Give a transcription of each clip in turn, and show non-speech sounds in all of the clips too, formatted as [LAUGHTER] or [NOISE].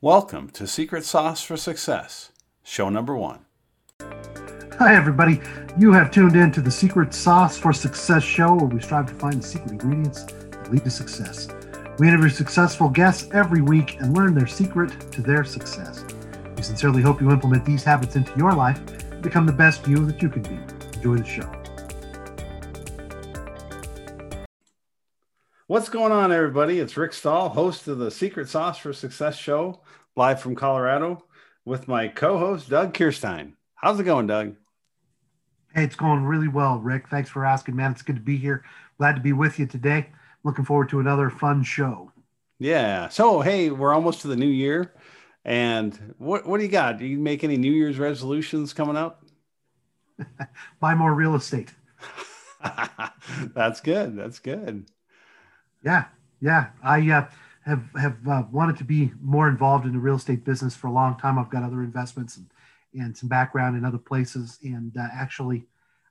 Welcome to Secret Sauce for Success, show number one. Hi, everybody. You have tuned in to the Secret Sauce for Success show where we strive to find the secret ingredients that lead to success. We interview successful guests every week and learn their secret to their success. We sincerely hope you implement these habits into your life and become the best you that you can be. Enjoy the show. What's going on, everybody? It's Rick Stahl, host of the Secret Sauce for Success show, live from Colorado, with my co host, Doug Kirstein. How's it going, Doug? Hey, it's going really well, Rick. Thanks for asking, man. It's good to be here. Glad to be with you today. Looking forward to another fun show. Yeah. So, hey, we're almost to the new year. And what, what do you got? Do you make any New Year's resolutions coming up? [LAUGHS] Buy more real estate. [LAUGHS] That's good. That's good. Yeah. Yeah. I uh, have, have uh, wanted to be more involved in the real estate business for a long time. I've got other investments and and some background in other places, and uh, actually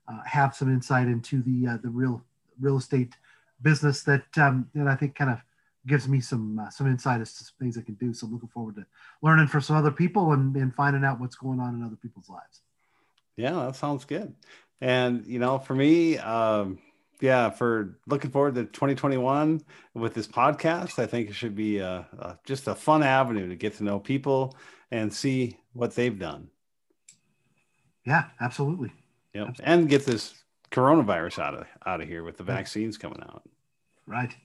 uh, have some insight into the uh, the real real estate business that um, that I think kind of gives me some uh, some insight as to things I can do. So I'm looking forward to learning from some other people and, and finding out what's going on in other people's lives. Yeah, that sounds good. And you know, for me, um, yeah, for looking forward to 2021 with this podcast, I think it should be a, a, just a fun avenue to get to know people and see what they've done. Yeah, absolutely. Yep. Absolutely. And get this coronavirus out of out of here with the vaccines coming out. Right.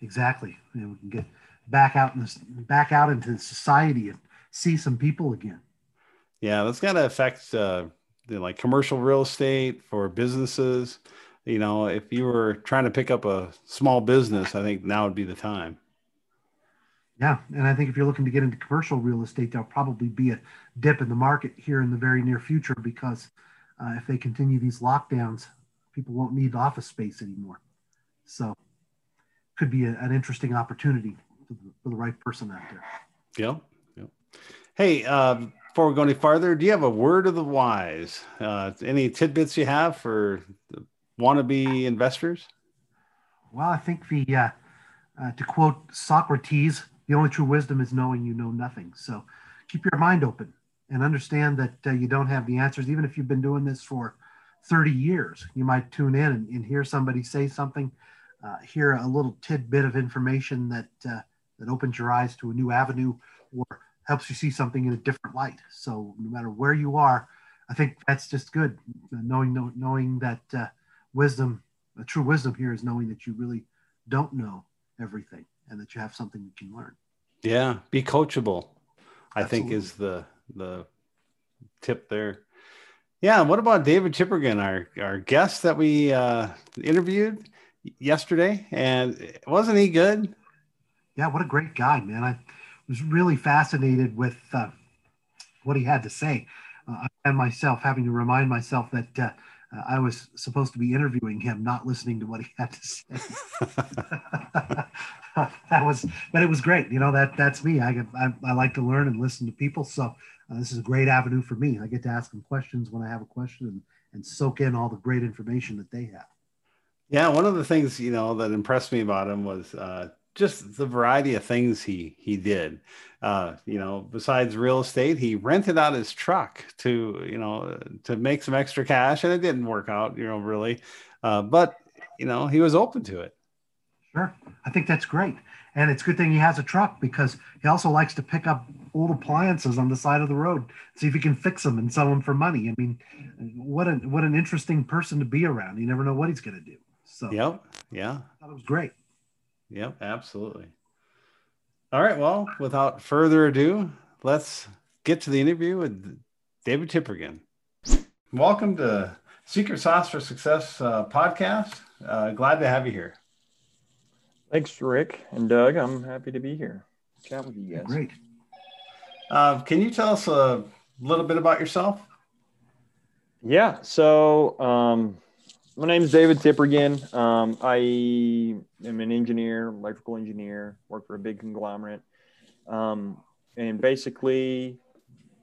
Exactly. You know, we can get back out in this back out into society and see some people again. Yeah, that's got to affect uh, the, like commercial real estate for businesses. You know, if you were trying to pick up a small business, I think now would be the time. Yeah, and I think if you're looking to get into commercial real estate, there'll probably be a dip in the market here in the very near future because uh, if they continue these lockdowns, people won't need office space anymore. So, could be a, an interesting opportunity for the, for the, right person out there. Yeah. Hey, um, before we go any farther, do you have a word of the wise? Uh, any tidbits you have for wannabe investors? Well, I think the uh, uh, to quote Socrates, the only true wisdom is knowing you know nothing. So keep your mind open and understand that uh, you don't have the answers. Even if you've been doing this for 30 years, you might tune in and, and hear somebody say something, uh, hear a little tidbit of information that uh, that opens your eyes to a new avenue or helps you see something in a different light. So no matter where you are, I think that's just good. Knowing knowing that uh, wisdom, a true wisdom here is knowing that you really don't know everything and that you have something you can learn. Yeah, be coachable. I think is the the tip there. Yeah, what about David Chippergan, our our guest that we uh, interviewed yesterday, and wasn't he good? Yeah, what a great guy, man! I was really fascinated with uh, what he had to say. Uh, and myself having to remind myself that uh, I was supposed to be interviewing him, not listening to what he had to say. [LAUGHS] that was, but it was great. You know that that's me. I, get, I, I like to learn and listen to people. So uh, this is a great avenue for me. I get to ask them questions when I have a question and, and soak in all the great information that they have. Yeah, one of the things you know that impressed me about him was uh, just the variety of things he he did. Uh, you know, besides real estate, he rented out his truck to you know to make some extra cash, and it didn't work out, you know, really. Uh, but you know, he was open to it. Sure, I think that's great, and it's a good thing he has a truck because he also likes to pick up old appliances on the side of the road, see if he can fix them and sell them for money. I mean, what an what an interesting person to be around. You never know what he's going to do. So, yep, yeah, that was great. Yep, absolutely. All right. Well, without further ado, let's get to the interview with David Chippergan. Welcome to Secret Sauce for Success uh, podcast. Uh, glad to have you here. Thanks, Rick and Doug. I'm happy to be here. Chat with you guys. Great. Uh, can you tell us a little bit about yourself? Yeah. So, um, my name is David Tippergan. Um, I am an engineer, electrical engineer, work for a big conglomerate. Um, and basically,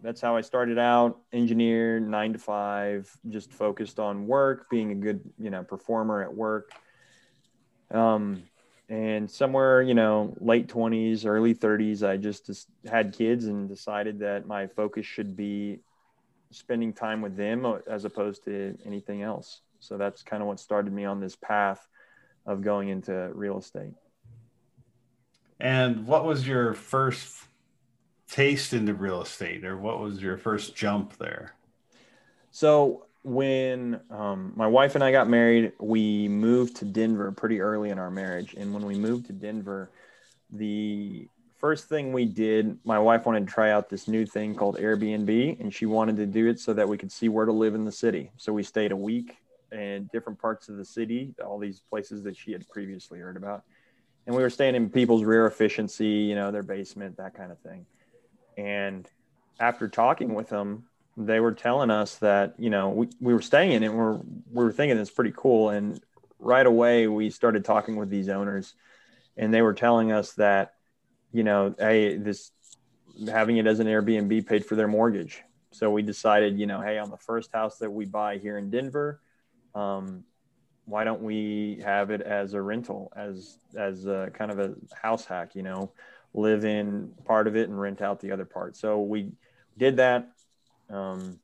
that's how I started out engineer, nine to five, just focused on work, being a good, you know, performer at work. Um, and somewhere you know late 20s early 30s i just, had kids and decided that my focus should be spending time with them uh, as opposed to anything else so that's kind of what started me on this path of going into real estate and what was your first taste into real estate or what was your first jump there so when um, my wife and I got married, we moved to Denver pretty early in our marriage. And when we moved to Denver, the first thing we did, my wife wanted to try out this new thing called Airbnb, and she wanted to do it so that we could see where to live in the city. So we stayed a week in different parts of the city, all these places that she had previously heard about. And we were staying in people's rear efficiency, you know, their basement, that kind of thing. And after talking with them, they were telling us that you know we, we were staying in it and we're we were thinking it's pretty cool and right away we started talking with these owners and they were telling us that you know hey this having it as an airbnb paid for their mortgage so we decided you know hey on the first house that we buy here in denver um, why don't we have it as a rental as as a kind of a house hack you know live in part of it and rent out the other part so we did that um,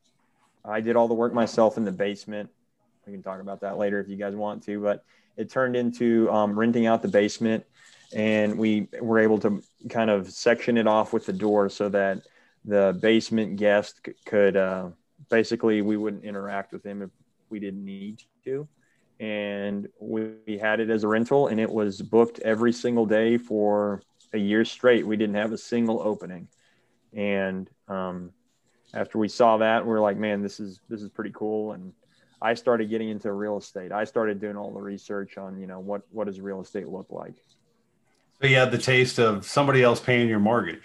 I did all the work myself in the basement. We can talk about that later if you guys want to, but it turned into um, renting out the basement and we were able to kind of section it off with the door so that the basement guest could uh, basically we wouldn't interact with him if we didn't need to and we, we had it as a rental and it was booked every single day for a year straight we didn't have a single opening and um, after we saw that, we are like, man, this is this is pretty cool. And I started getting into real estate. I started doing all the research on, you know, what what does real estate look like. So you had the taste of somebody else paying your mortgage.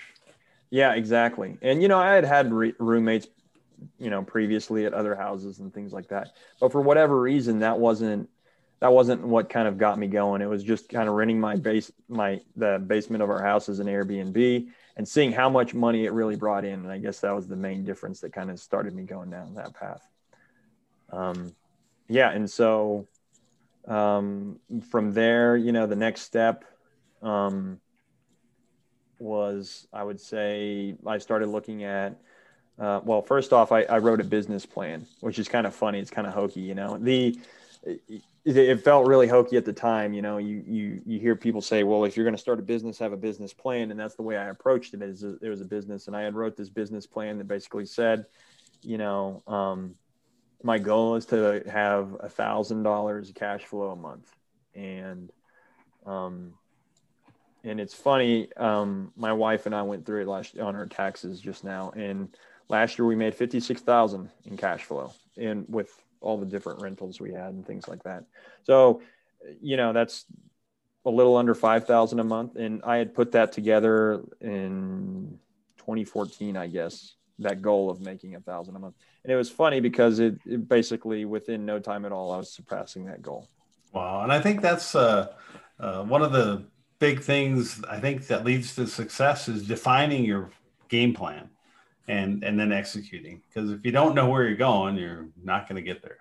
Yeah, exactly. And you know, I had had re- roommates, you know, previously at other houses and things like that. But for whatever reason, that wasn't that wasn't what kind of got me going. It was just kind of renting my base my the basement of our house as an Airbnb and seeing how much money it really brought in. And I guess that was the main difference that kind of started me going down that path. Um, yeah. And so um, from there, you know, the next step um, was, I would say, I started looking at, uh, well, first off, I, I wrote a business plan, which is kind of funny. It's kind of hokey, you know. The it, felt really hokey at the time. You know, you you you hear people say, "Well, if you're going to start a business, have a business plan," and that's the way I approached it. Is it was a business, and I had wrote this business plan that basically said, you know, um, my goal is to have a thousand dollars cash flow a month, and um, and it's funny. Um, my wife and I went through it last on our taxes just now, and last year we made fifty six thousand in cash flow, and with all the different rentals we had and things like that. So, you know, that's a little under 5,000 a month. And I had put that together in 2014, I guess, that goal of making a thousand a month. And it was funny because it, it, basically within no time at all, I was surpassing that goal. Wow. And I think that's uh, uh, one of the big things I think that leads to success is defining your game plan and and then executing. Because if you don't know where you're going you're not going to get there.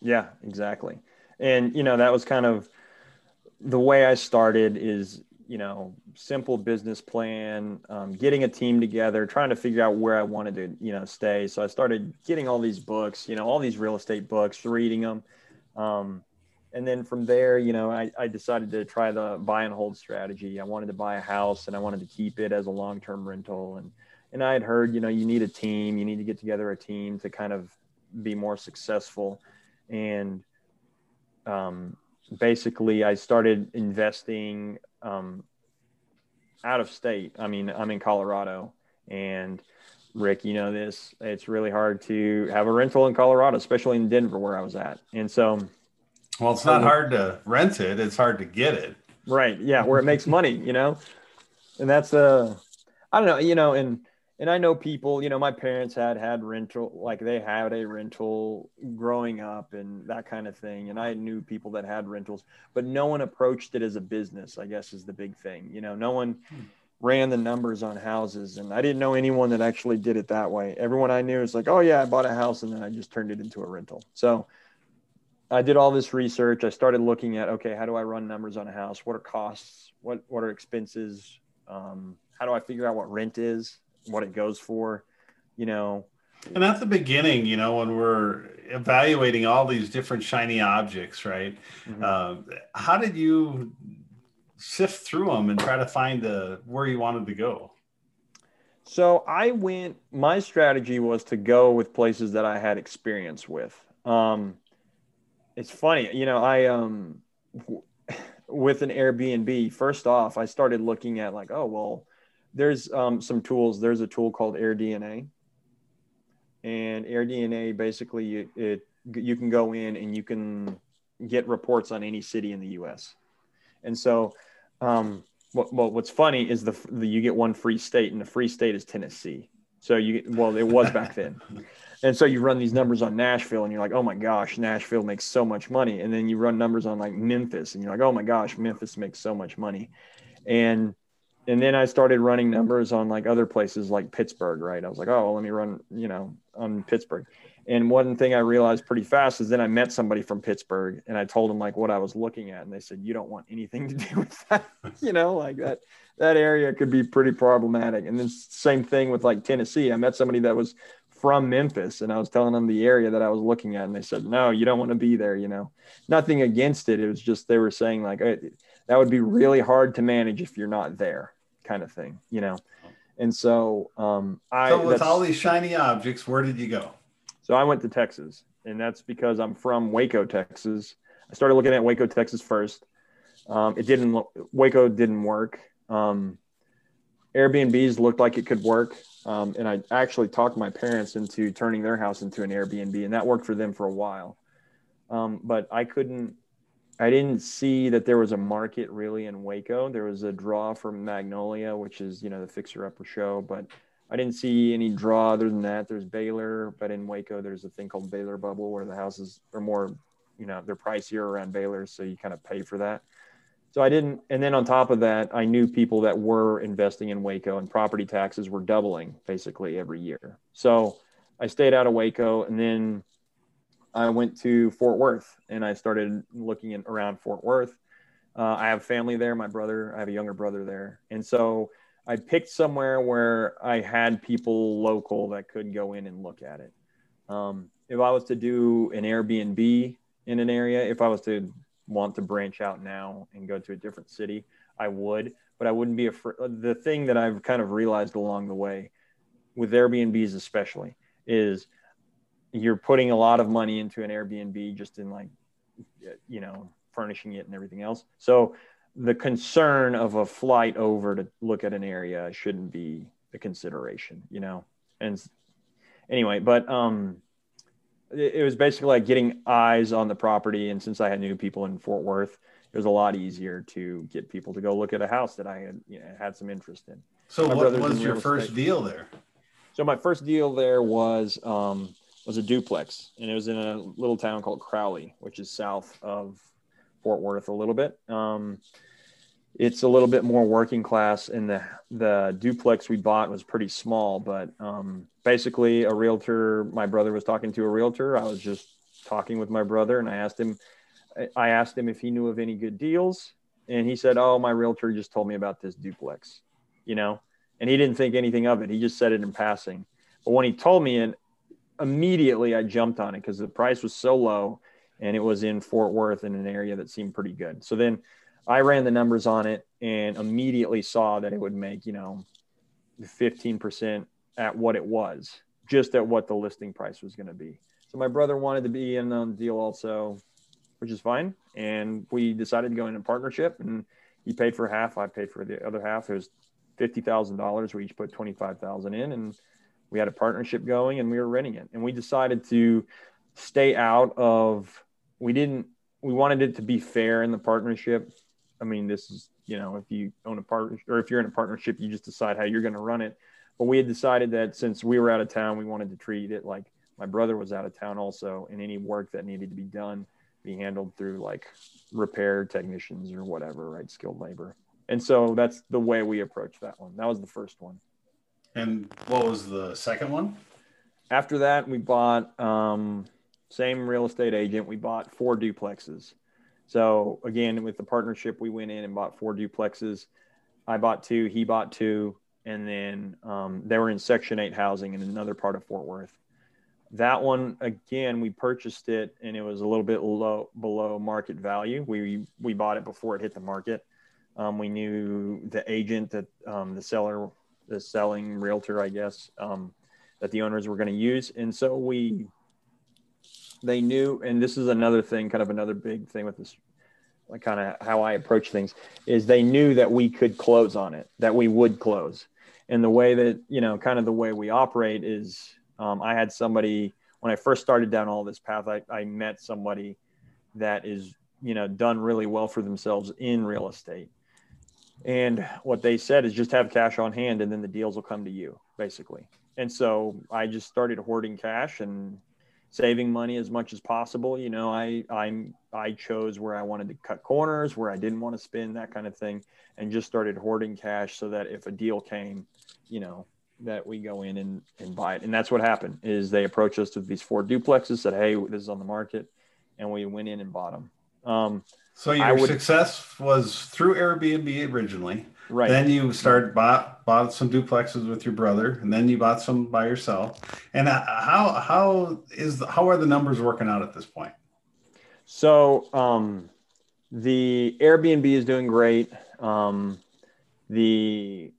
Yeah exactly. And you know that was kind of the way i started is you know simple business plan um, getting a team together trying to figure out where i wanted to you know stay. So i started getting all these books you know all these real estate books reading them um, and then from there you know I, I decided to try the buy and hold strategy. I wanted to buy a house and i wanted to keep it as a long-term rental and and I had heard, you know, you need a team, you need to get together a team to kind of be more successful. And um, basically, I started investing um, out of state. I mean, I'm in Colorado, and Rick, you know this. It's really hard to have a rental in Colorado, especially in Denver, where I was at. And so, well, it's not hard to rent it; it's hard to get it. Right? Yeah, where it makes [LAUGHS] money, you know. And that's uh, I don't know, you know, and and I know people, you know, my parents had had rental, like they had a rental growing up and that kind of thing. And I knew people that had rentals, but no one approached it as a business, I guess is the big thing. You know, no one hmm. ran the numbers on houses. And I didn't know anyone that actually did it that way. Everyone I knew was like, oh, yeah, I bought a house and then I just turned it into a rental. So I did all this research. I started looking at okay, how do I run numbers on a house? What are costs? What what are expenses? Um, how do I figure out what rent is? What it goes for? You know. And at the beginning, you know, when we're evaluating all these different shiny objects, right? Mm-hmm. Uh, how did you sift through them and try to find the where you wanted to go? So I went. My strategy was to go with places that I had experience with. Um, it's funny, you know. I um, [LAUGHS] with an Airbnb. First off, I started looking at like, oh well, there's um, some tools. There's a tool called AirDNA, and AirDNA basically you, it you can go in and you can get reports on any city in the U.S. And so um, what, well, what's funny is the, the you get one free state, and the free state is Tennessee. So you well, it was back then. [LAUGHS] And so you run these numbers on Nashville, and you're like, oh my gosh, Nashville makes so much money. And then you run numbers on like Memphis, and you're like, oh my gosh, Memphis makes so much money. And and then I started running numbers on like other places like Pittsburgh, right? I was like, oh, well, let me run, you know, on Pittsburgh. And one thing I realized pretty fast is then I met somebody from Pittsburgh and I told them like what I was looking at. And they said, you don't want anything to [LAUGHS] do with that. [LAUGHS] you know, like that, that area could be pretty problematic. And then same thing with like Tennessee. I met somebody that was from Memphis and I was telling them the area that I was looking at. And they said, no, you don't want to be there. You know, nothing against it. It was just, they were saying like, that would be really hard to manage if you're not there kind of thing, you know? And so, um, I, so with all these shiny objects, where did you go? So I went to Texas, and that's because I'm from Waco, Texas. I started looking at Waco, Texas first. Um, it didn't. Waco didn't work. Um, Airbnbs looked like it could work, um, and I actually talked my parents into turning their house into an Airbnb, and that worked for them for a while. Um, but I couldn't. I didn't see that there was a market really in Waco. There was a draw from Magnolia, which is you know the fixer upper show, but I didn't see any draw other than that. There's Baylor, but in Waco, there's a thing called Baylor Bubble where the houses are more, you know, they're pricier around Baylor. So you kind of pay for that. So I didn't. And then on top of that, I knew people that were investing in Waco and property taxes were doubling basically every year. So I stayed out of Waco and then I went to Fort Worth and I started looking in, around Fort Worth. Uh, I have family there. My brother, I have a younger brother there. And so I picked somewhere where I had people local that could go in and look at it. Um, if I was to do an Airbnb in an area, if I was to want to branch out now and go to a different city, I would, but I wouldn't be afraid. The thing that I've kind of realized along the way with Airbnbs, especially, is you're putting a lot of money into an Airbnb just in like, you know, furnishing it and everything else. So the concern of a flight over to look at an area shouldn't be a consideration, you know? And anyway, but um, it, it was basically like getting eyes on the property. And since I had new people in Fort Worth, it was a lot easier to get people to go look at a house that I had you know, had some interest in. So, my what was your first estate. deal there? So, my first deal there was um, was a duplex, and it was in a little town called Crowley, which is south of Fort Worth a little bit. Um, it's a little bit more working class, and the the duplex we bought was pretty small. But um, basically, a realtor. My brother was talking to a realtor. I was just talking with my brother, and I asked him. I asked him if he knew of any good deals, and he said, "Oh, my realtor just told me about this duplex," you know, and he didn't think anything of it. He just said it in passing. But when he told me, and immediately I jumped on it because the price was so low and it was in Fort Worth in an area that seemed pretty good. So then I ran the numbers on it and immediately saw that it would make, you know, 15% at what it was, just at what the listing price was going to be. So my brother wanted to be in on the deal also, which is fine. And we decided to go in a partnership and he paid for half. I paid for the other half. It was $50,000. We each put 25,000 in and we had a partnership going and we were renting it. And we decided to stay out of we didn't we wanted it to be fair in the partnership. I mean, this is you know if you own a partnership or if you're in a partnership, you just decide how you're going to run it. But we had decided that since we were out of town, we wanted to treat it like my brother was out of town also, and any work that needed to be done be handled through like repair technicians or whatever, right? Skilled labor. And so that's the way we approached that one. That was the first one. And what was the second one? After that, we bought um, same real estate agent. We bought four duplexes. So again, with the partnership, we went in and bought four duplexes. I bought two, he bought two, and then um, they were in Section 8 housing in another part of Fort Worth. That one, again, we purchased it and it was a little bit low below market value. We we bought it before it hit the market. Um, we knew the agent that um, the seller, the selling realtor, I guess, um, that the owners were going to use, and so we they knew. And this is another thing, kind of another big thing with this like kind of how I approach things is they knew that we could close on it, that we would close. And the way that, you know, kind of the way we operate is um, I had somebody, when I first started down all this path, I, I met somebody that is, you know, done really well for themselves in real estate. And what they said is just have cash on hand and then the deals will come to you, basically. And so I just started hoarding cash and saving money as much as possible. You know, I I'm I chose where I wanted to cut corners, where I didn't want to spend that kind of thing, and just started hoarding cash so that if a deal came, you know, that we go in and, and buy it. And that's what happened is they approached us with these four duplexes, said, Hey, this is on the market. And we went in and bought them. Um, so your would, success was through Airbnb originally. Right. Then you started bought bought some duplexes with your brother, and then you bought some by yourself. And how how is how are the numbers working out at this point? So um, the Airbnb is doing great. Um, the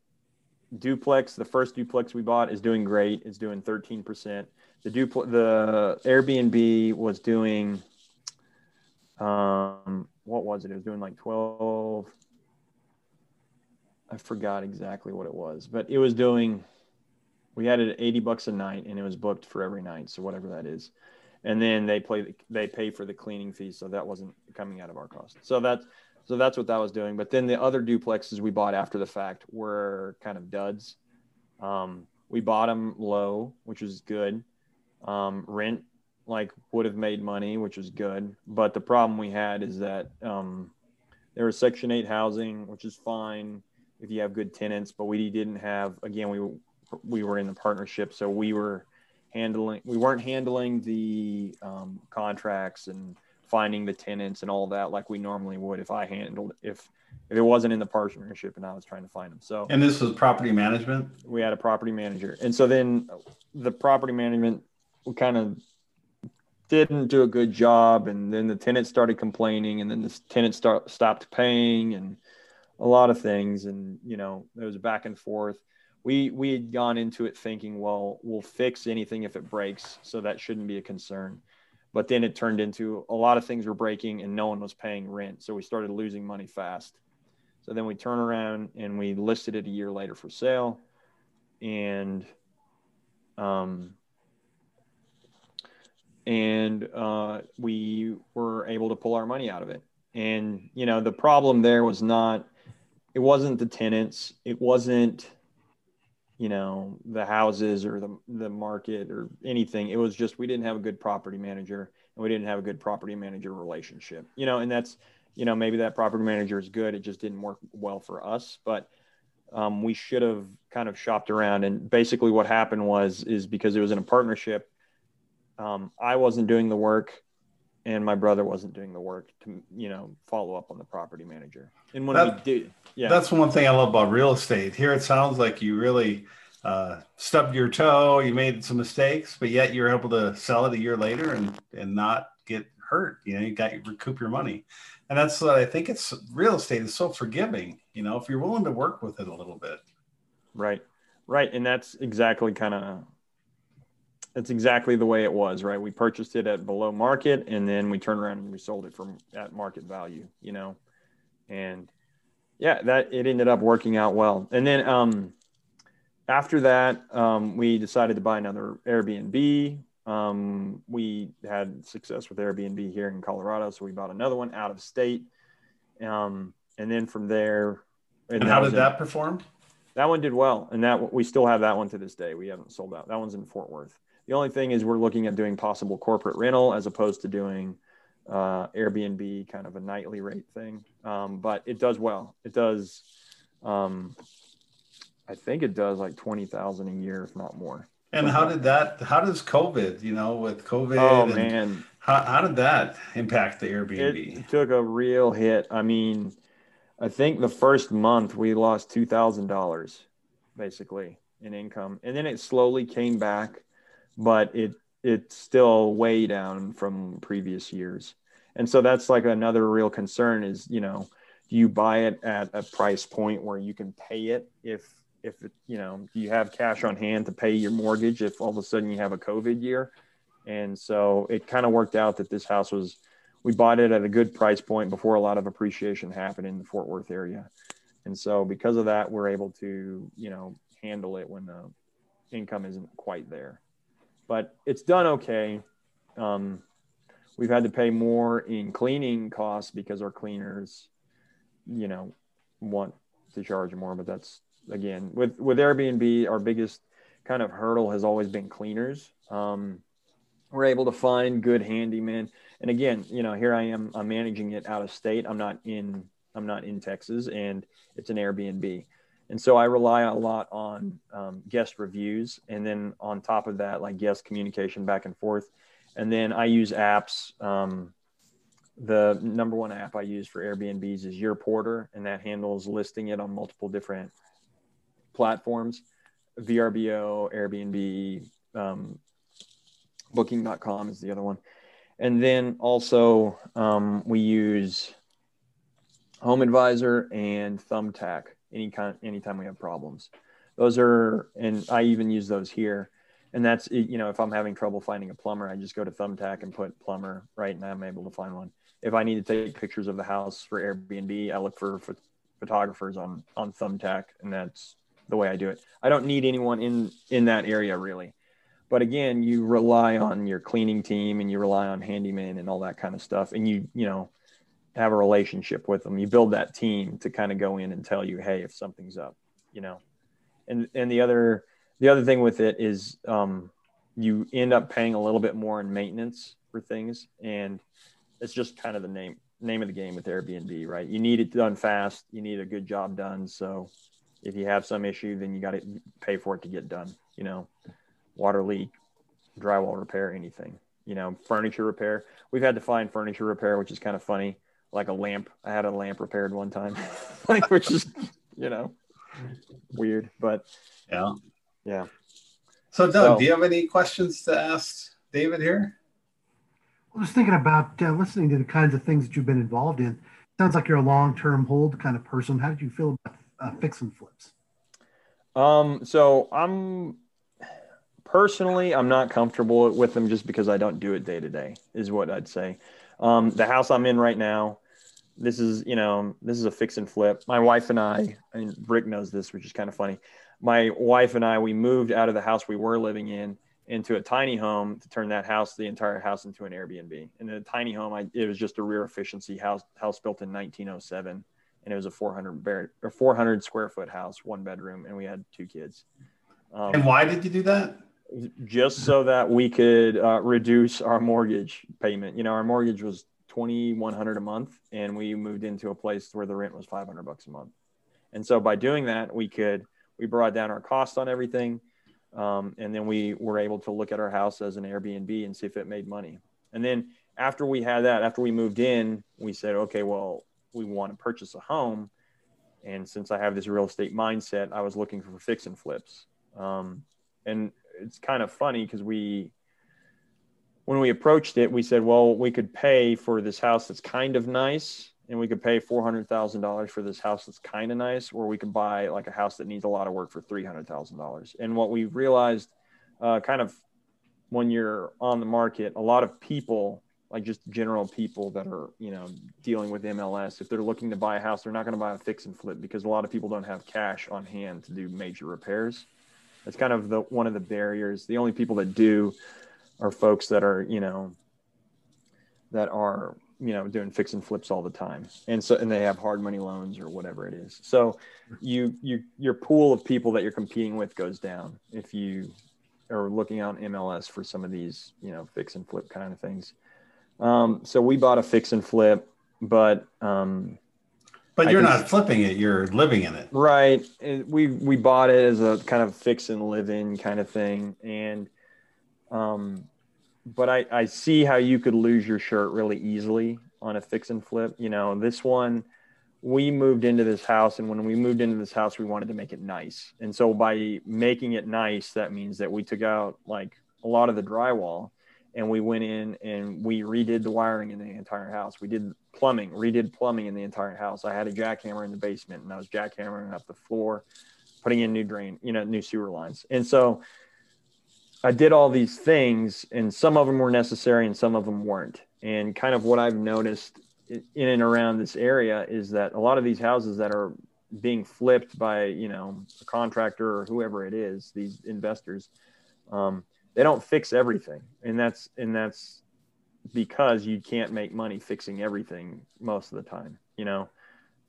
duplex, the first duplex we bought, is doing great. It's doing thirteen percent. The duplex, the Airbnb was doing. Um, what was it? It was doing like twelve I forgot exactly what it was, but it was doing. We had it at eighty bucks a night, and it was booked for every night, so whatever that is. And then they play, they pay for the cleaning fees, so that wasn't coming out of our cost. So that's so that's what that was doing. But then the other duplexes we bought after the fact were kind of duds. Um, we bought them low, which was good. Um, rent like would have made money, which was good. But the problem we had is that um, there was Section Eight housing, which is fine if you have good tenants, but we didn't have, again, we, we were in the partnership. So we were handling, we weren't handling the um, contracts and finding the tenants and all that like we normally would if I handled, if, if it wasn't in the partnership and I was trying to find them. So, and this was property management. We had a property manager. And so then the property management kind of didn't do a good job. And then the tenants started complaining and then the tenants start, stopped paying and, a lot of things and you know it was back and forth we we had gone into it thinking well we'll fix anything if it breaks so that shouldn't be a concern but then it turned into a lot of things were breaking and no one was paying rent so we started losing money fast so then we turn around and we listed it a year later for sale and um and uh, we were able to pull our money out of it. And you know the problem there was not it wasn't the tenants. It wasn't you know the houses or the the market or anything. It was just we didn't have a good property manager and we didn't have a good property manager relationship you know and that's you know maybe that property manager is good. It just didn't work well for us but um, we should have kind of shopped around. And basically what happened was is because it was in a partnership um, i wasn't doing the work and my brother wasn't doing the work to you know follow up on the property manager. And when that, we did yeah. that's one thing i love about real estate. Here it sounds like you really uh, stubbed your toe you made some mistakes but yet you're able to sell it a year later and and not get hurt. You know you got you recoup your money. And that's what i think it's real estate is so forgiving you know if you're willing to work with it a little bit. Right. Right. And that's exactly kind of that's exactly the way it was, right? We purchased it at below market and then we turned around and we sold it from at market value, you know. And yeah, that it ended up working out well. And then um after that, um, we decided to buy another Airbnb. Um, we had success with Airbnb here in Colorado, so we bought another one out of state. Um, and then from there, and, and how did that perform? That one did well, and that we still have that one to this day. We haven't sold out. That one's in Fort Worth. The only thing is we're looking at doing possible corporate rental as opposed to doing uh, Airbnb kind of a nightly rate thing. Um, but it does well. It does. Um, I think it does like twenty thousand a year, if not more. And how did that? How does COVID? You know, with COVID. Oh and man, How, how did that impact the Airbnb? it took a real hit. I mean, I think the first month we lost two thousand dollars, basically in income, and then it slowly came back, but it it's still way down from previous years, and so that's like another real concern is you know, do you buy it at a price point where you can pay it if if you know do you have cash on hand to pay your mortgage if all of a sudden you have a COVID year, and so it kind of worked out that this house was we bought it at a good price point before a lot of appreciation happened in the Fort Worth area. And so because of that, we're able to, you know, handle it when the income isn't quite there. But it's done okay. Um, we've had to pay more in cleaning costs because our cleaners, you know, want to charge more. But that's again with with Airbnb, our biggest kind of hurdle has always been cleaners. Um, we're able to find good handymen and again you know here i am i'm managing it out of state i'm not in i'm not in texas and it's an airbnb and so i rely a lot on um, guest reviews and then on top of that like guest communication back and forth. And then i use apps um, the number one app i use for airbnbs is YourPorter and that handles listing it on multiple different platforms. Vrbo airbnb um, booking.com is the other one. And then also um, we use home advisor and thumbtack any kind anytime we have problems. Those are and i even use those here. And that's you know if i'm having trouble finding a plumber i just go to thumbtack and put plumber right and i'm able to find one. If i need to take pictures of the house for airbnb i look for ph- photographers on on thumbtack and that's the way i do it. I don't need anyone in in that area really. But again you rely on your cleaning team and you rely on handyman and all that kind of stuff and you you know have a relationship with them you build that team to kind of go in and tell you hey if something's up you know and and the other the other thing with it is um, you end up paying a little bit more in maintenance for things and it's just kind of the name name of the game with airbnb right you need it done fast you need a good job done so if you have some issue then you got to pay for it to get done you know water leak, drywall repair, anything. You know, furniture repair. We've had to find furniture repair, which is kind of funny. Like a lamp. I had a lamp repaired one time, [LAUGHS] like which is, you know, weird, but Yeah. yeah. So, Doug, So- do you have any questions to ask David here? I was thinking about uh, listening to the kinds of things that you've been involved in. Sounds like you're a long-term hold kind of person. How did you feel about uh, fix and flips? Um, so I'm personally, I'm not comfortable with them just because I don't do it day to day, is what I'd say. Um, the house I'm in right now, this is, you know, this is a fix and flip. My wife and I, and Rick knows this, which is kind of funny. My wife and I, we moved out of the house we were living in into a tiny home to turn that house, the entire house, into an Airbnb. And in a tiny home, I, it was just a rear efficiency house, house built in 1907, and it was a 400 bar- or 400 square foot house, one bedroom, and we had two kids. Um, And why did you do that? just so that we could uh, reduce our mortgage payment. You know, our mortgage was twenty one hundred a month, and we moved into a place where the rent was five hundred bucks a month. And so by doing that, we could we brought down our cost on everything, um, and then we were able to look at our house as an Airbnb and see if it made money. And then after we had that, after we moved in, we said, okay, well, we want to purchase a home. And since I have this real estate mindset, I was looking for fix and flips. Um, and it's kind of funny because we when we approached it we said well we could pay for this house that's kind of nice and we could pay $400000 for this house that's kind of nice or we could buy like a house that needs a lot of work for $300000 and what we realized uh, kind of when you're on the market a lot of people like just general people that are you know dealing with mls if they're looking to buy a house they're not going to buy a fix and flip because a lot of people don't have cash on hand to do major repairs that's kind of the one of the barriers. The only people that do are folks that are, you know, that are, you know, doing fix and flips all the time. And so and they have hard money loans or whatever it is. So you you your pool of people that you're competing with goes down if you are looking out MLS for some of these, you know, fix and flip kind of things. Um, so we bought a fix and flip, but um, But I you're not flipping it; you're living in it. Right. And we we bought it as a kind of fix and live in kind of thing. And um but I, I see how you could lose your shirt really easily on a fix and flip. You know, this one we moved into this house and when we moved into this house we wanted to make it nice. And so by making it nice, that means that we took out like a lot of the drywall and we went in and we redid the wiring in the entire house. We did plumbing, redid plumbing in the entire house. I had a jackhammer in the basement and I was jackhammering up the floor, putting in new drain, you know, new sewer lines. And so I did all these things and some of them were necessary and some of them weren't. And kind of what I've noticed in and around this area is that a lot of these houses that are being flipped by, you know, a contractor or whoever it is, these investors, um, they don't fix everything. And that's, and that's because you can't make money fixing everything most of the time, you know?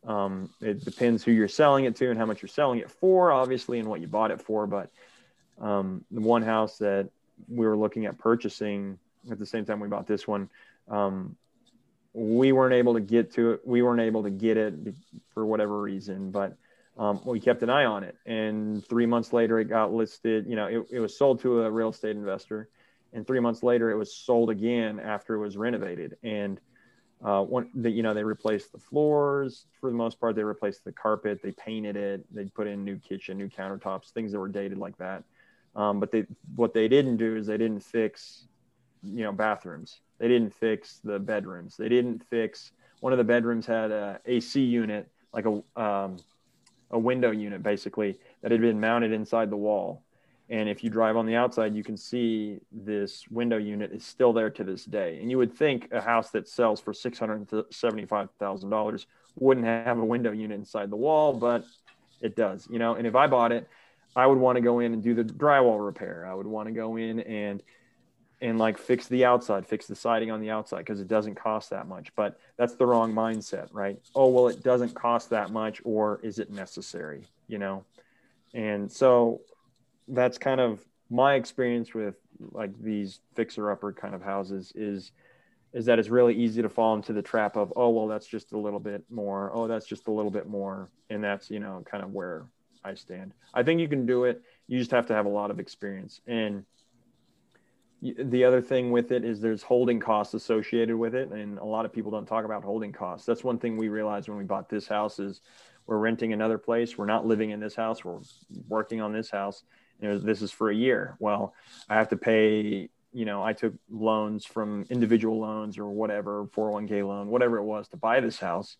Um, it depends who you're selling it to and how much you're selling it for, obviously, and what you bought it for. But um, the one house that we were looking at purchasing at the same time we bought this one, um, we weren't able to get to it. We weren't able to get it for whatever reason, but um, we kept an eye on it. And three months later, it got listed. You know, it, it was sold to a real estate investor, and three months later, it was sold again after it was renovated. And uh, one, the, you know, they replaced the floors for the most part. They replaced the carpet. They painted it. They put in new kitchen, new countertops, things that were dated like that. Um, but they, what they didn't do is they didn't fix, you know, bathrooms. They didn't fix the bedrooms. They didn't fix. One of the bedrooms had a AC unit, like a um, a window unit, basically that had been mounted inside the wall. And if you drive on the outside, you can see this window unit is still there to this day. And you would think a house that sells for six hundred seventy-five thousand dollars wouldn't have a window unit inside the wall, but it does. You know, and if I bought it, I would want to go in and do the drywall repair. I would want to go in and and like fix the outside, fix the siding on the outside because it doesn't cost that much. But that's the wrong mindset, right? Oh, well, it doesn't cost that much, or is it necessary? You know? And so that's kind of my experience with like these fixer upper kind of houses is is that it's really easy to fall into the trap of oh well that's just a little bit more oh that's just a little bit more and that's you know kind of where i stand. I think you can do it. You just have to have a lot of experience. And the other thing with it is there's holding costs associated with it and a lot of people don't talk about holding costs. That's one thing we realized when we bought this house is we're renting another place. We're not living in this house. We're working on this house. This is for a year. Well i have to pay you know i took loans from individual loans or whatever 401k loan whatever it was to buy this house.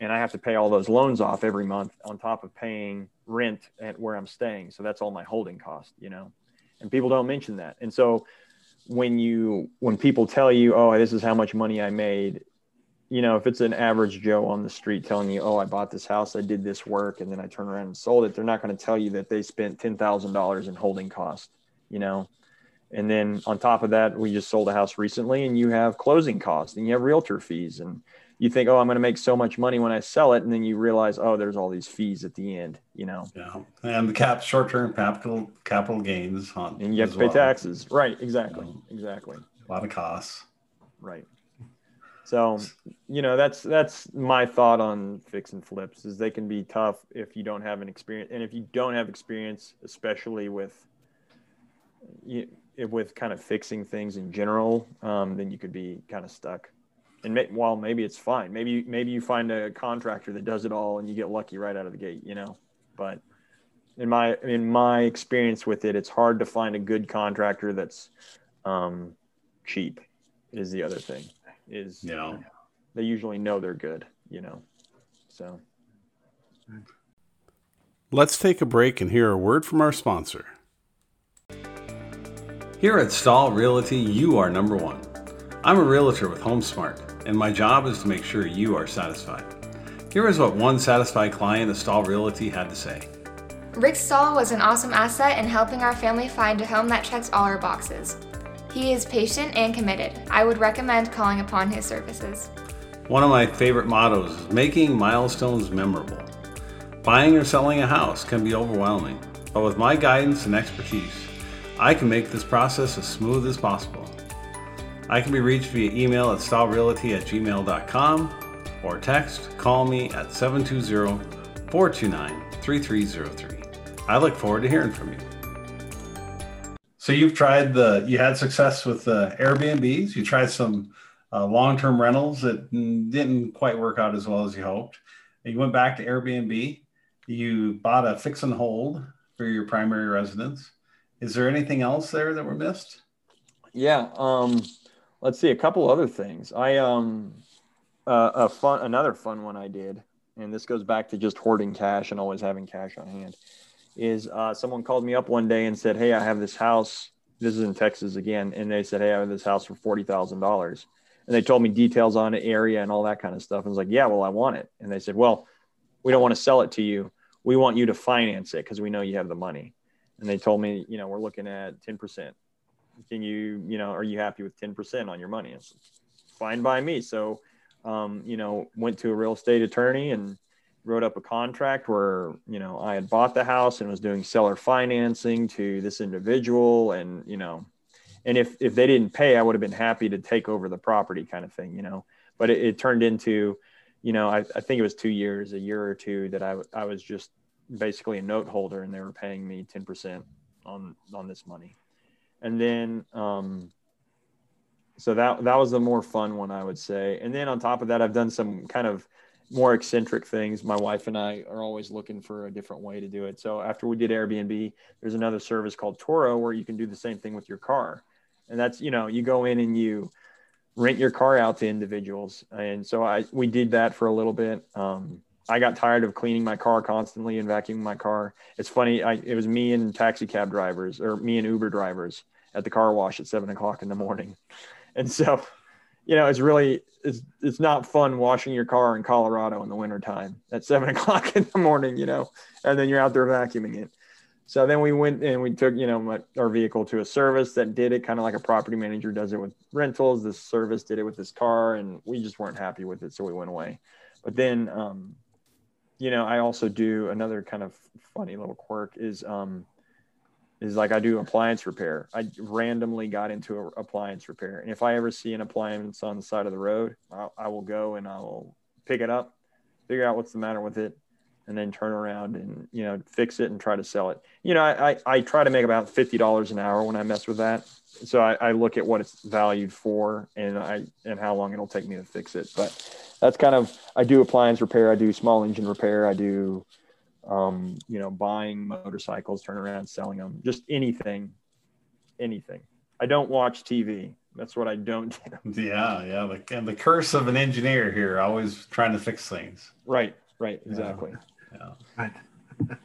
And i have to pay all those loans off every month on top of paying rent at where i'm staying. So that's all my holding cost you know and people don't mention that. And so when you when people tell you oh this is how much money i made you know if it's an average joe on the street telling you oh i bought this house i did this work and then i turned around and sold it they're not going to tell you that they spent $10000 in holding cost you know? And then on top of that we just sold a house recently and you have closing costs and you have realtor fees and you think, oh, I'm going to make so much money when I sell it, and then you realize, oh, there's all these fees at the end. You know. Yeah, and the cap short-term capital capital gains on, and you have to pay well. taxes. Right. Exactly. exactly. A lot of costs. Right. So, you know, that's that's my thought on fix and flips is they can be tough if you don't have an experience, and if you don't have experience, especially with you, with kind of fixing things in general, um, then you could be kind of stuck and may, well, maybe it's fine. Maybe maybe you find a contractor that does it all, and you get lucky right out of the gate, you know. But in my in my experience with it, it's hard to find a good contractor that's um, cheap. Is the other thing is yeah. they usually know they're good, you know. So let's take a break and hear a word from our sponsor. Here at Stahl Realty, you are number one. I'm a realtor with HomeSmart and my job is to make sure you are satisfied. Here is what one satisfied client of Stahl Realty had to say. Rick Stahl was an awesome asset in helping our family find a home that checks all our boxes. He is patient and committed. I would recommend calling upon his services. One of my favorite mottos is making milestones memorable. Buying or selling a house can be overwhelming, but with my guidance and expertise, I can make this process as smooth as possible. I can be reached via email at stahlrealty at gmail.com or text call me at 720 429 3303. I look forward to hearing from you. So you've tried the, you had success with the Airbnbs. You tried some uh, long-term rentals that didn't quite work out as well as you hoped. You went back to Airbnb. You bought a fix and hold for your primary residence. Is there anything else there that were missed? Yeah. Um, let's see a couple other things. I um, uh, a fun another fun one I did, and this goes back to just hoarding cash and always having cash on hand. Is uh, someone called me up one day and said, "Hey, I have this house. This is in Texas again, and they said, "Hey, I have this house for forty thousand dollars." And they told me details on the area and all that kind of stuff. And I was like, "Yeah, well, I want it." And they said, "Well, we don't want to sell it to you. We want you to finance it because we know you have the money." And they told me, you know, we're looking at ten percent. Can you, you know, are you happy with ten percent on your money? It's fine by me. So um, you know, went to a real estate attorney and wrote up a contract where, you know, I had bought the house and was doing seller financing to this individual. And, you know, and if, if they didn't pay, I would have been happy to take over the property kind of thing, you know, but it, it turned into, you know, I, I think it was two years, a year or two that I, I was just basically a note holder and they were paying me 10% on, on this money. And then, um, so that that was the more fun one i would say. And then on top of that i've done some kind of more eccentric things. My wife and i are always looking for a different way to do it. So after we did airbnb there's another service called turo where you can do the same thing with your car. And that's you know you go in and you rent your car out to individuals. And so i we did that for a little bit. Um, i got tired of cleaning my car constantly and vacuuming my car it's funny I, it was me and taxi cab drivers or me and uber drivers at the car wash at seven o'clock in the morning [LAUGHS] and so, you know, it's really it's it's not fun washing your car in Colorado in the wintertime at seven [LAUGHS] o'clock in the morning, you know, and then you're out there vacuuming it. So then we went and we took, you know, my, our vehicle to a service that did it kind of like a property manager does it with rentals. This service did it with this car, and we just weren't happy with it, so we went away. But then, um, you know, I also do another kind of funny little quirk is um, is like I do appliance repair. I randomly got into a, appliance repair, and if I ever see an appliance on the side of the road, I'll, I will go and I'll pick it up, figure out what's the matter with it, and then turn around and you know fix it and try to sell it. You know, I I, I try to make about fifty dollars an hour when I mess with that. So I, I look at what it's valued for and I and how long it'll take me to fix it. But that's kind of I do appliance repair, I do small engine repair, I do um, you know, buying motorcycles, turn around, selling them, just anything, anything. I don't watch TV. That's what I don't do. [LAUGHS] Yeah, yeah. The, and the curse of an engineer here, always trying to fix things. Right, right, exactly. Yeah. yeah. Right. [LAUGHS]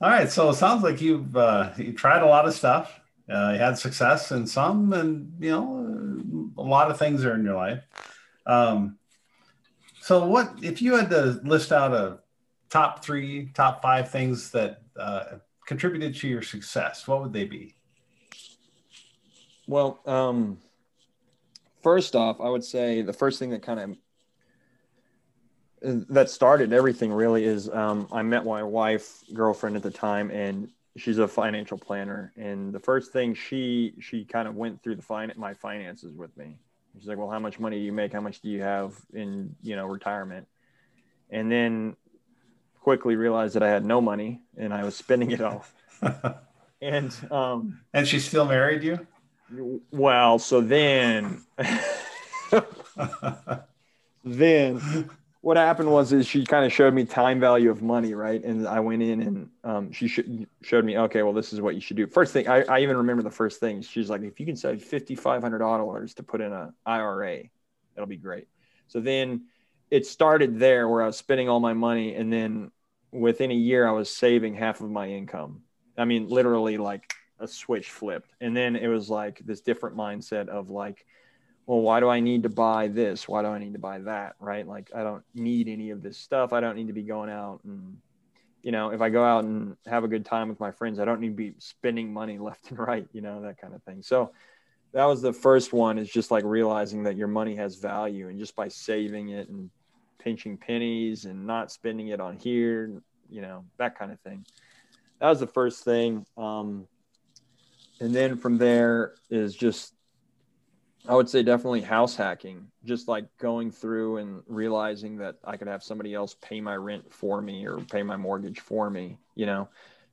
All right. So it sounds like you've uh, you tried a lot of stuff. Uh, you had success in some, and you know, a lot of things are in your life. Um, so, what if you had to list out a top three, top five things that uh, contributed to your success, what would they be? Well, um, first off, I would say the first thing that kind of that started everything really is um, I met my wife, girlfriend at the time, and she's a financial planner. And the first thing she she kind of went through the fin- my finances with me. She's like, "Well, how much money do you make? How much do you have in you know retirement?" And then quickly realized that I had no money and I was spending it all. [LAUGHS] and um, and she still married you. Well, so then, [LAUGHS] [LAUGHS] then what happened was is she kind of showed me time value of money, right? And I went in and um, she sh- showed me, okay, well, this is what you should do. First thing, I, I even remember the first thing. She's like, if you can save fifty five hundred dollars to put in a IRA, that'll be great. So then it started there where I was spending all my money, and then within a year, I was saving half of my income. I mean, literally, like a switch flipped, and then it was like this different mindset of like, well, why do I need to buy this? Why do I need to buy that? Right? Like, I don't need any of this stuff. I don't need to be going out and you know, if I go out and have a good time with my friends, I don't need to be spending money [LAUGHS] left and right, you know, that kind of thing. So that was the first one is just like realizing that your money has value and just by saving it and pinching pennies and not spending it on here, you know, that kind of thing. That was the first thing. Um, and then from there is just I would say definitely house hacking, just like going through and realizing that I could have somebody else pay my rent for me or pay my mortgage for me. You know,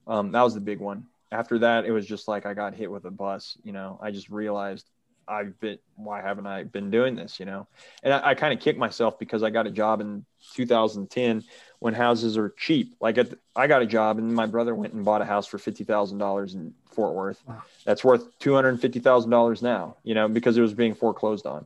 um, that was the big one. After that, it was just like I got hit with a bus. You know, I just realized I've been, why haven't I been doing this? You know, and I, I kind of kicked myself because I got a job in 2010 when houses are cheap. Like the, I got a job and my brother went and bought a house for $50,000 in Fort Worth. Wow. That's worth $250,000 now, you know, because it was being foreclosed on.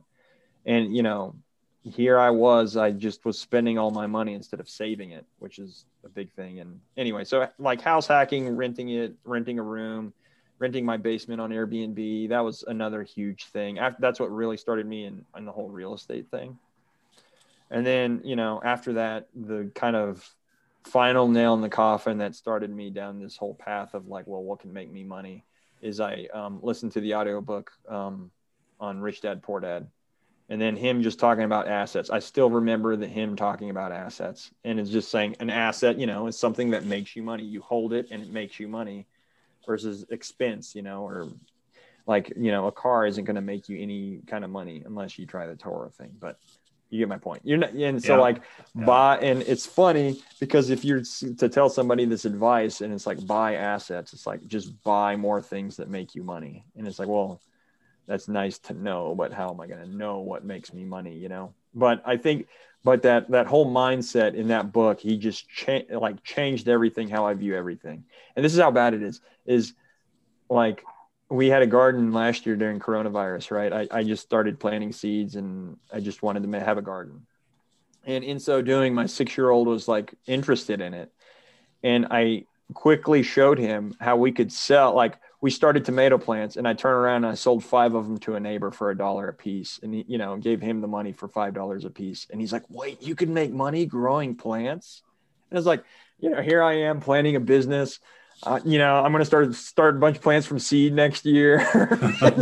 And, you know, here I was, I just was spending all my money instead of saving it, which is a big thing. And anyway, so like house hacking, renting it, renting a room, renting my basement on Airbnb, that was another huge thing. That's what really started me in, in the whole real estate thing. And then, you know, after that, the kind of final nail in the coffin that started me down this whole path of like, well, what can make me money is I um, listened to the audiobook um, on Rich Dad Poor Dad. And then him just talking about assets. I still remember that him talking about assets and it's just saying an asset, you know, is something that makes you money. You hold it and it makes you money versus expense, you know, or like, you know, a car isn't going to make you any kind of money unless you try the Turo thing. But you get my point. You're not, and so yeah. like yeah. buy, and it's funny because if you're to tell somebody this advice and it's like buy assets, it's like just buy more things that make you money. And it's like, well, that's nice to know, but how am I going to know what makes me money? You know. But I think, but that that whole mindset in that book, he just changed like changed everything how I view everything. And this is how bad it is. Is like we had a garden last year during coronavirus, right? I, I just started planting seeds and I just wanted to have a garden. And in so doing, my six year old was like interested in it. And I quickly showed him how we could sell, like, we started tomato plants and I turned around and I sold five of them to a neighbor for a dollar a piece and he, you know, gave him the money for five dollars a piece. And he's like, wait, you can make money growing plants? And I was like, you know, here I am planning a business uh, you know, I'm gonna start start a bunch of plants from seed next year.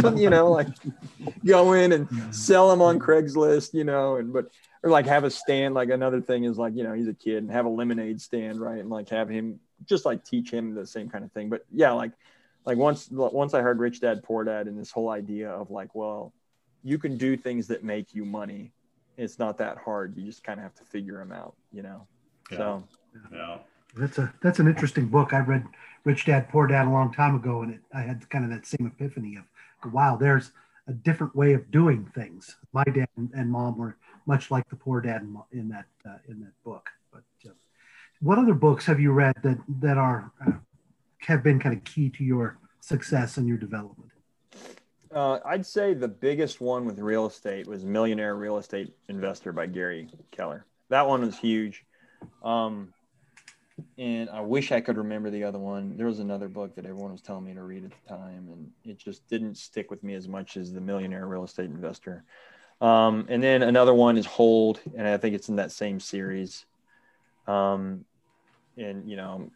[LAUGHS] you know, like go in and sell them on Craigslist. You know, and but or like have a stand. Like another thing is like you know he's a kid and have a lemonade stand, right? And like have him just like teach him the same kind of thing. But yeah, like like once once I heard Rich Dad Poor Dad and this whole idea of like, well, you can do things that make you money. It's not that hard. You just kind of have to figure them out. You know. Yeah. So. Yeah. That's a that's an interesting book. I read Rich Dad Poor Dad a long time ago, and it, I had kind of that same epiphany of, wow, there's a different way of doing things. My dad and mom were much like the poor dad in that uh, in that book. But uh, what other books have you read that that are uh, have been kind of key to your success and your development? Uh, I'd say the biggest one with real estate was Millionaire Real Estate Investor by Gary Keller. That one was huge. Um, and I wish I could remember the other one. There was another book that everyone was telling me to read at the time, and it just didn't stick with me as much as the Millionaire Real Estate Investor. Um, and then another one is Hold, and I think it's in that same series. Um, and you know,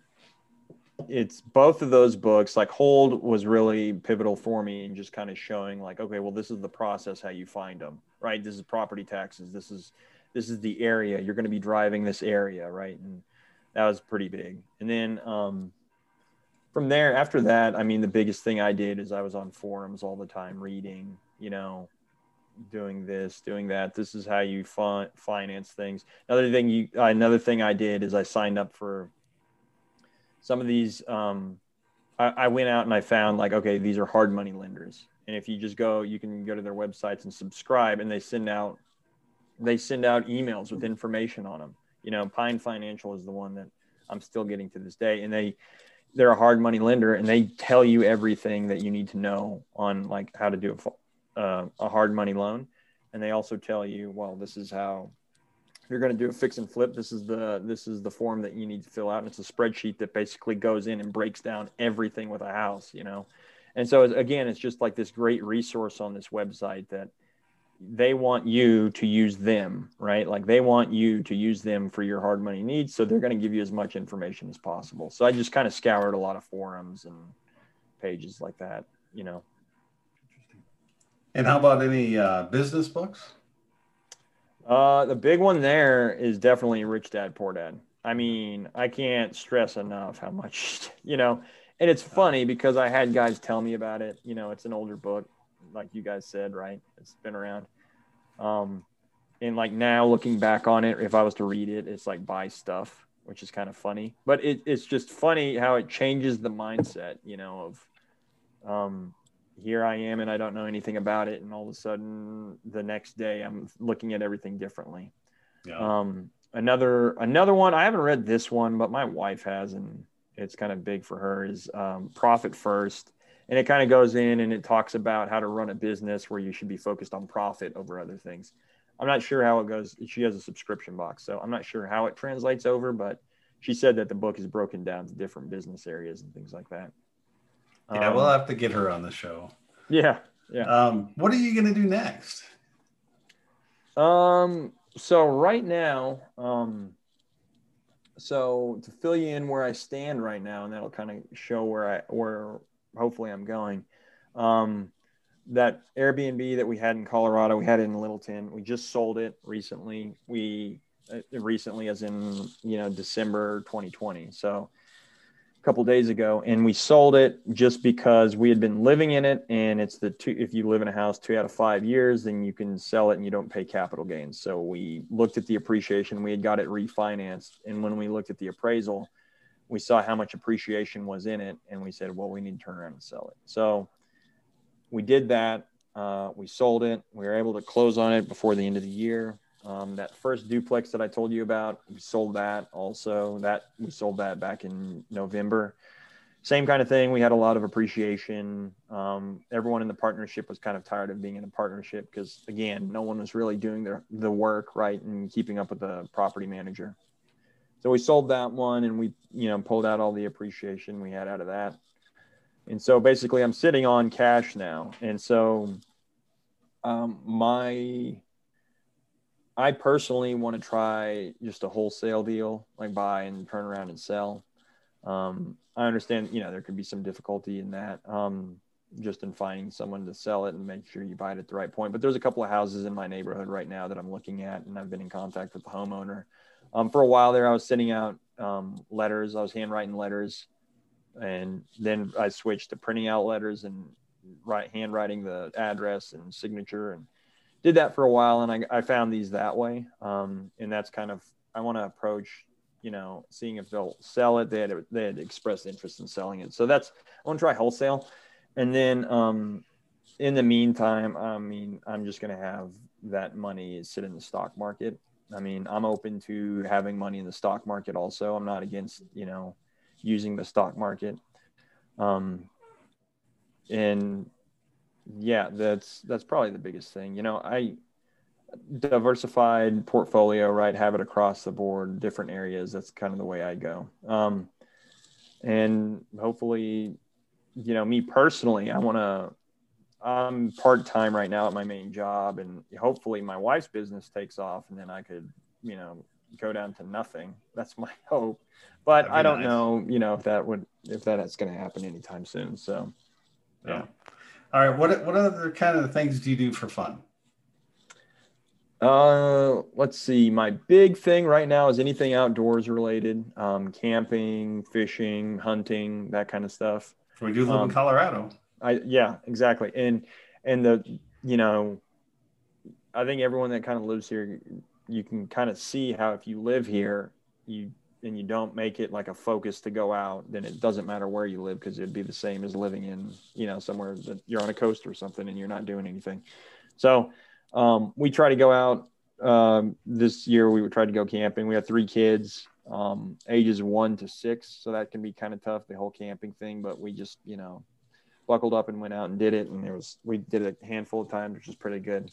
it's both of those books. Like Hold was really pivotal for me and just kind of showing, like, okay, well, this is the process how you find them, right? This is property taxes. This is this is the area you're going to be driving this area, right? And that was pretty big. And then um, from there, after that, I mean, the biggest thing I did is I was on forums all the time, reading, you know, doing this, doing that. This is how you fi- finance things. Another thing you, another thing I did is I signed up for some of these. Um, I, I went out and I found like, okay, these are hard money lenders, and if you just go, you can go to their websites and subscribe, and they send out, they send out emails with information on them you know, Pine Financial is the one that I'm still getting to this day, and they they're a hard money lender, and they tell you everything that you need to know on like how to do a uh, a hard money loan, and they also tell you, well, this is how you're going to do a fix and flip. This is the this is the form that you need to fill out, and it's a spreadsheet that basically goes in and breaks down everything with a house, you know. And so again, it's just like this great resource on this website that they want you to use them, right? Like they want you to use them for your hard money needs. So they're going to give you as much information as possible. So I just kind of scoured a lot of forums and pages like that, you know. And how about any uh, business books? Uh, the big one there is definitely Rich Dad Poor Dad. I mean, I can't stress enough how much, [LAUGHS] you know, and it's funny because I had guys tell me about it. You know, it's an older book, like you guys said, right? It's been around. Um, and like now looking back on it, if I was to read it, it's like buy stuff, which is kind of funny. But it, it's just funny how it changes the mindset, you know, of um, here I am and I don't know anything about it, and all of a sudden the next day I'm looking at everything differently. Yeah. Um, another another one I haven't read this one, but my wife has, and it's kind of big for her. Is um, Profit First, and it kind of goes in and it talks about how to run a business where you should be focused on profit over other things. I'm not sure how it goes. She has a subscription box, so I'm not sure how it translates over, but she said that the book is broken down to different business areas and things like that. Yeah, Um, we'll have to get her on the show. yeah, yeah. Um, what are you going to do next? Um, so right now, um, so to fill you in where I stand right now, and that'll kind of show where I where hopefully I'm going. Um, that Airbnb that we had in Colorado, we had it in Littleton. We just sold it recently. We uh, recently, as in you know December 2020. So a couple days ago and we sold it just because we had been living in it and it's the two if you live in a house two out of five years then you can sell it and you don't pay capital gains so we looked at the appreciation we had got it refinanced and when we looked at the appraisal we saw how much appreciation was in it and we said well we need to turn around and sell it so we did that uh, we sold it we were able to close on it before the end of the year um, that first duplex that I told you about, we sold that also. That we sold that back in November. Same kind of thing. We had a lot of appreciation. Um, everyone in the partnership was kind of tired of being in a partnership because, again, no one was really doing their the work right and keeping up with the property manager. So we sold that one, and we you know pulled out all the appreciation we had out of that. And so basically, I'm sitting on cash now, and so um, my I personally want to try just a wholesale deal, like buy and turn around and sell. Um, I understand, you know, there could be some difficulty in that, um, just in finding someone to sell it and make sure you buy it at the right point. But there's a couple of houses in my neighborhood right now that I'm looking at, and I've been in contact with the homeowner. Um, for a while there, I was sending out um, letters. I was handwriting letters, and then I switched to printing out letters and write handwriting the address and signature and did that for a while and I, I found these that way. Um, and that's kind of, I want to approach, you know, seeing if they'll sell it. They had, they had expressed interest in selling it. So that's, I want to try wholesale. And then, um, in the meantime, I mean, I'm just going to have that money sit in the stock market. I mean, I'm open to having money in the stock market also. I'm not against, you know, using the stock market. Um, and yeah, that's that's probably the biggest thing. You know, I diversified portfolio, right? Have it across the board, different areas. That's kind of the way I go. Um, and hopefully, you know, me personally, I want to. I'm part time right now at my main job, and hopefully, my wife's business takes off, and then I could, you know, go down to nothing. That's my [LAUGHS] hope. But I don't nice. know, you know, if that would if that's going to happen anytime soon. So, Yeah. All right. What what other kind of things do you do for fun? Uh, let's see. My big thing right now is anything outdoors related, um, camping, fishing, hunting, that kind of stuff. We do live Um, in Colorado. I yeah, exactly. And and the you know, I think everyone that kind of lives here, you can kind of see how if you live here, you and you don't make it like a focus to go out, then it doesn't matter where you live because it'd be the same as living in you know somewhere that you're on a coast or something and you're not doing anything. So um, we try to go out. Um, this year we tried to go camping. We had three kids, um, ages one to six, so that can be kind of tough the whole camping thing. But we just you know buckled up and went out and did it, and it was we did it a handful of times, which was pretty good.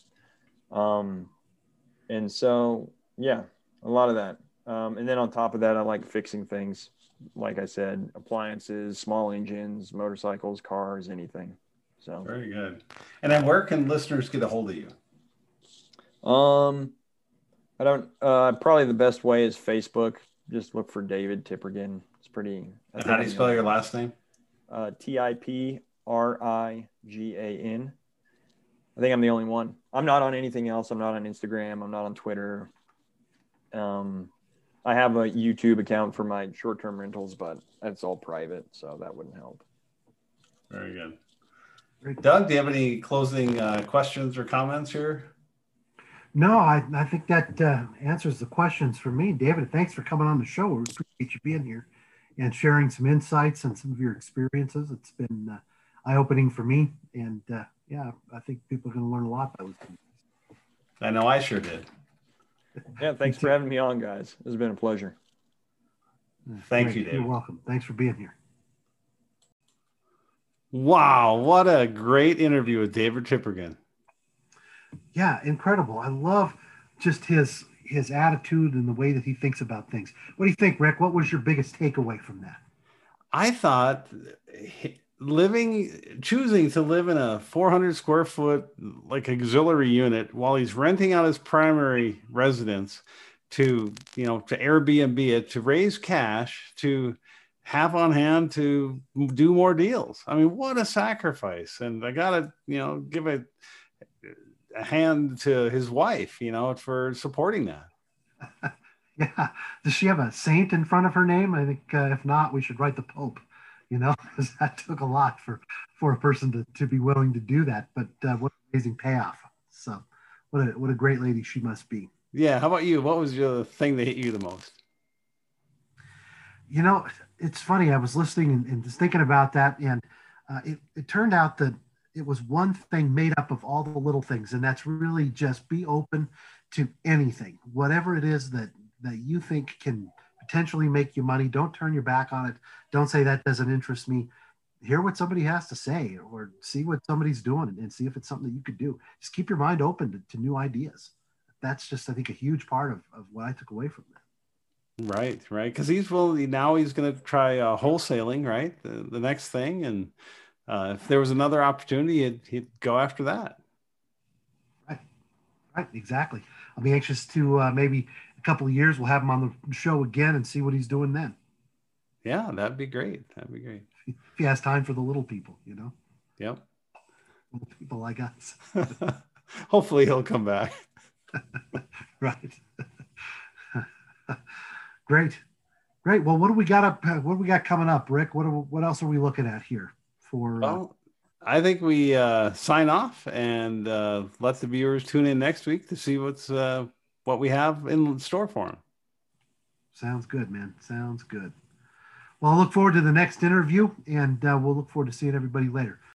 Um, and so yeah, a lot of that. Um, and then on top of that, I like fixing things. Like I said, appliances, small engines, motorcycles, cars, anything. So Very good. And then where can listeners get a hold of you? Um, I don't. Uh, probably the best way is Facebook. Just look for David Tiprigan. It's pretty. How do you spell your last name? Uh, T I P R I G A N. I think I'm the only one. I'm not on anything else. I'm not on Instagram. I'm not on Twitter. Um, I have a YouTube account for my short-term rentals, but it's all private, so that wouldn't help. Very good. Doug, do you have any closing uh, questions or comments here? No, I, I think that uh, answers the questions for me. David, thanks for coming on the show. We appreciate you being here and sharing some insights and some of your experiences. It's been uh, eye opening for me. And uh, yeah, I think people are going to learn a lot by listening. I know I sure did. Yeah, thanks for having me on, guys. It's been a pleasure. Thank Great. you, David. You're welcome. Thanks for being here. Wow, what a great interview with David Tiprigan. Yeah, incredible. I love just his his attitude and the way that he thinks about things. What do you think, Rick? What was your biggest takeaway from that? I thought living choosing to live in a 400 square foot like auxiliary unit while he's renting out his primary residence to you know to airbnb it to raise cash to have on hand to do more deals. I mean what a sacrifice. And i gotta you know give a, a hand to his wife you know for supporting that. [LAUGHS] Yeah. Does she have a saint in front of her name? I think uh, if not we should write the pope you know, [LAUGHS] because that took a lot for for a person to, to be willing to do that. But uh, what amazing payoff! So, what a what a great lady she must be. Yeah. How about you? What was your thing that hit you the most? You know, it's funny. I was listening and, and just thinking about that, and uh, it, it turned out that it was one thing made up of all the little things, and that's really just be open to anything, whatever it is that that you think can potentially make you money. Don't turn your back on it. Don't say that doesn't interest me. Hear what somebody has to say or see what somebody's doing and see if it's something that you could do. Just keep your mind open to, to new ideas. That's just, I think, a huge part of, of what I took away from that. Right, right. Because he's willing, now he's going to try uh, wholesaling, right? The, the next thing. And uh, if there was another opportunity, he'd, he'd go after that. Right, right, exactly. I'll be anxious to uh, maybe couple of years, we'll have him on the show again and see what he's doing then. Yeah, that'd be great. That'd be great. [LAUGHS] If he has time for the little people, you know? Yep. Little people like us. [LAUGHS] Hopefully he'll come back. [LAUGHS] right. Great. Great. Well, what do we got up? What do we got coming up, Rick? What, are, what else are we looking at here for? Uh, well, uh, I think we uh, sign off and uh, let the viewers tune in next week to see what's uh, what we have in store for him. Sounds good, man. Sounds good. Well, I look forward to the next interview, and uh, we'll look forward to seeing everybody later.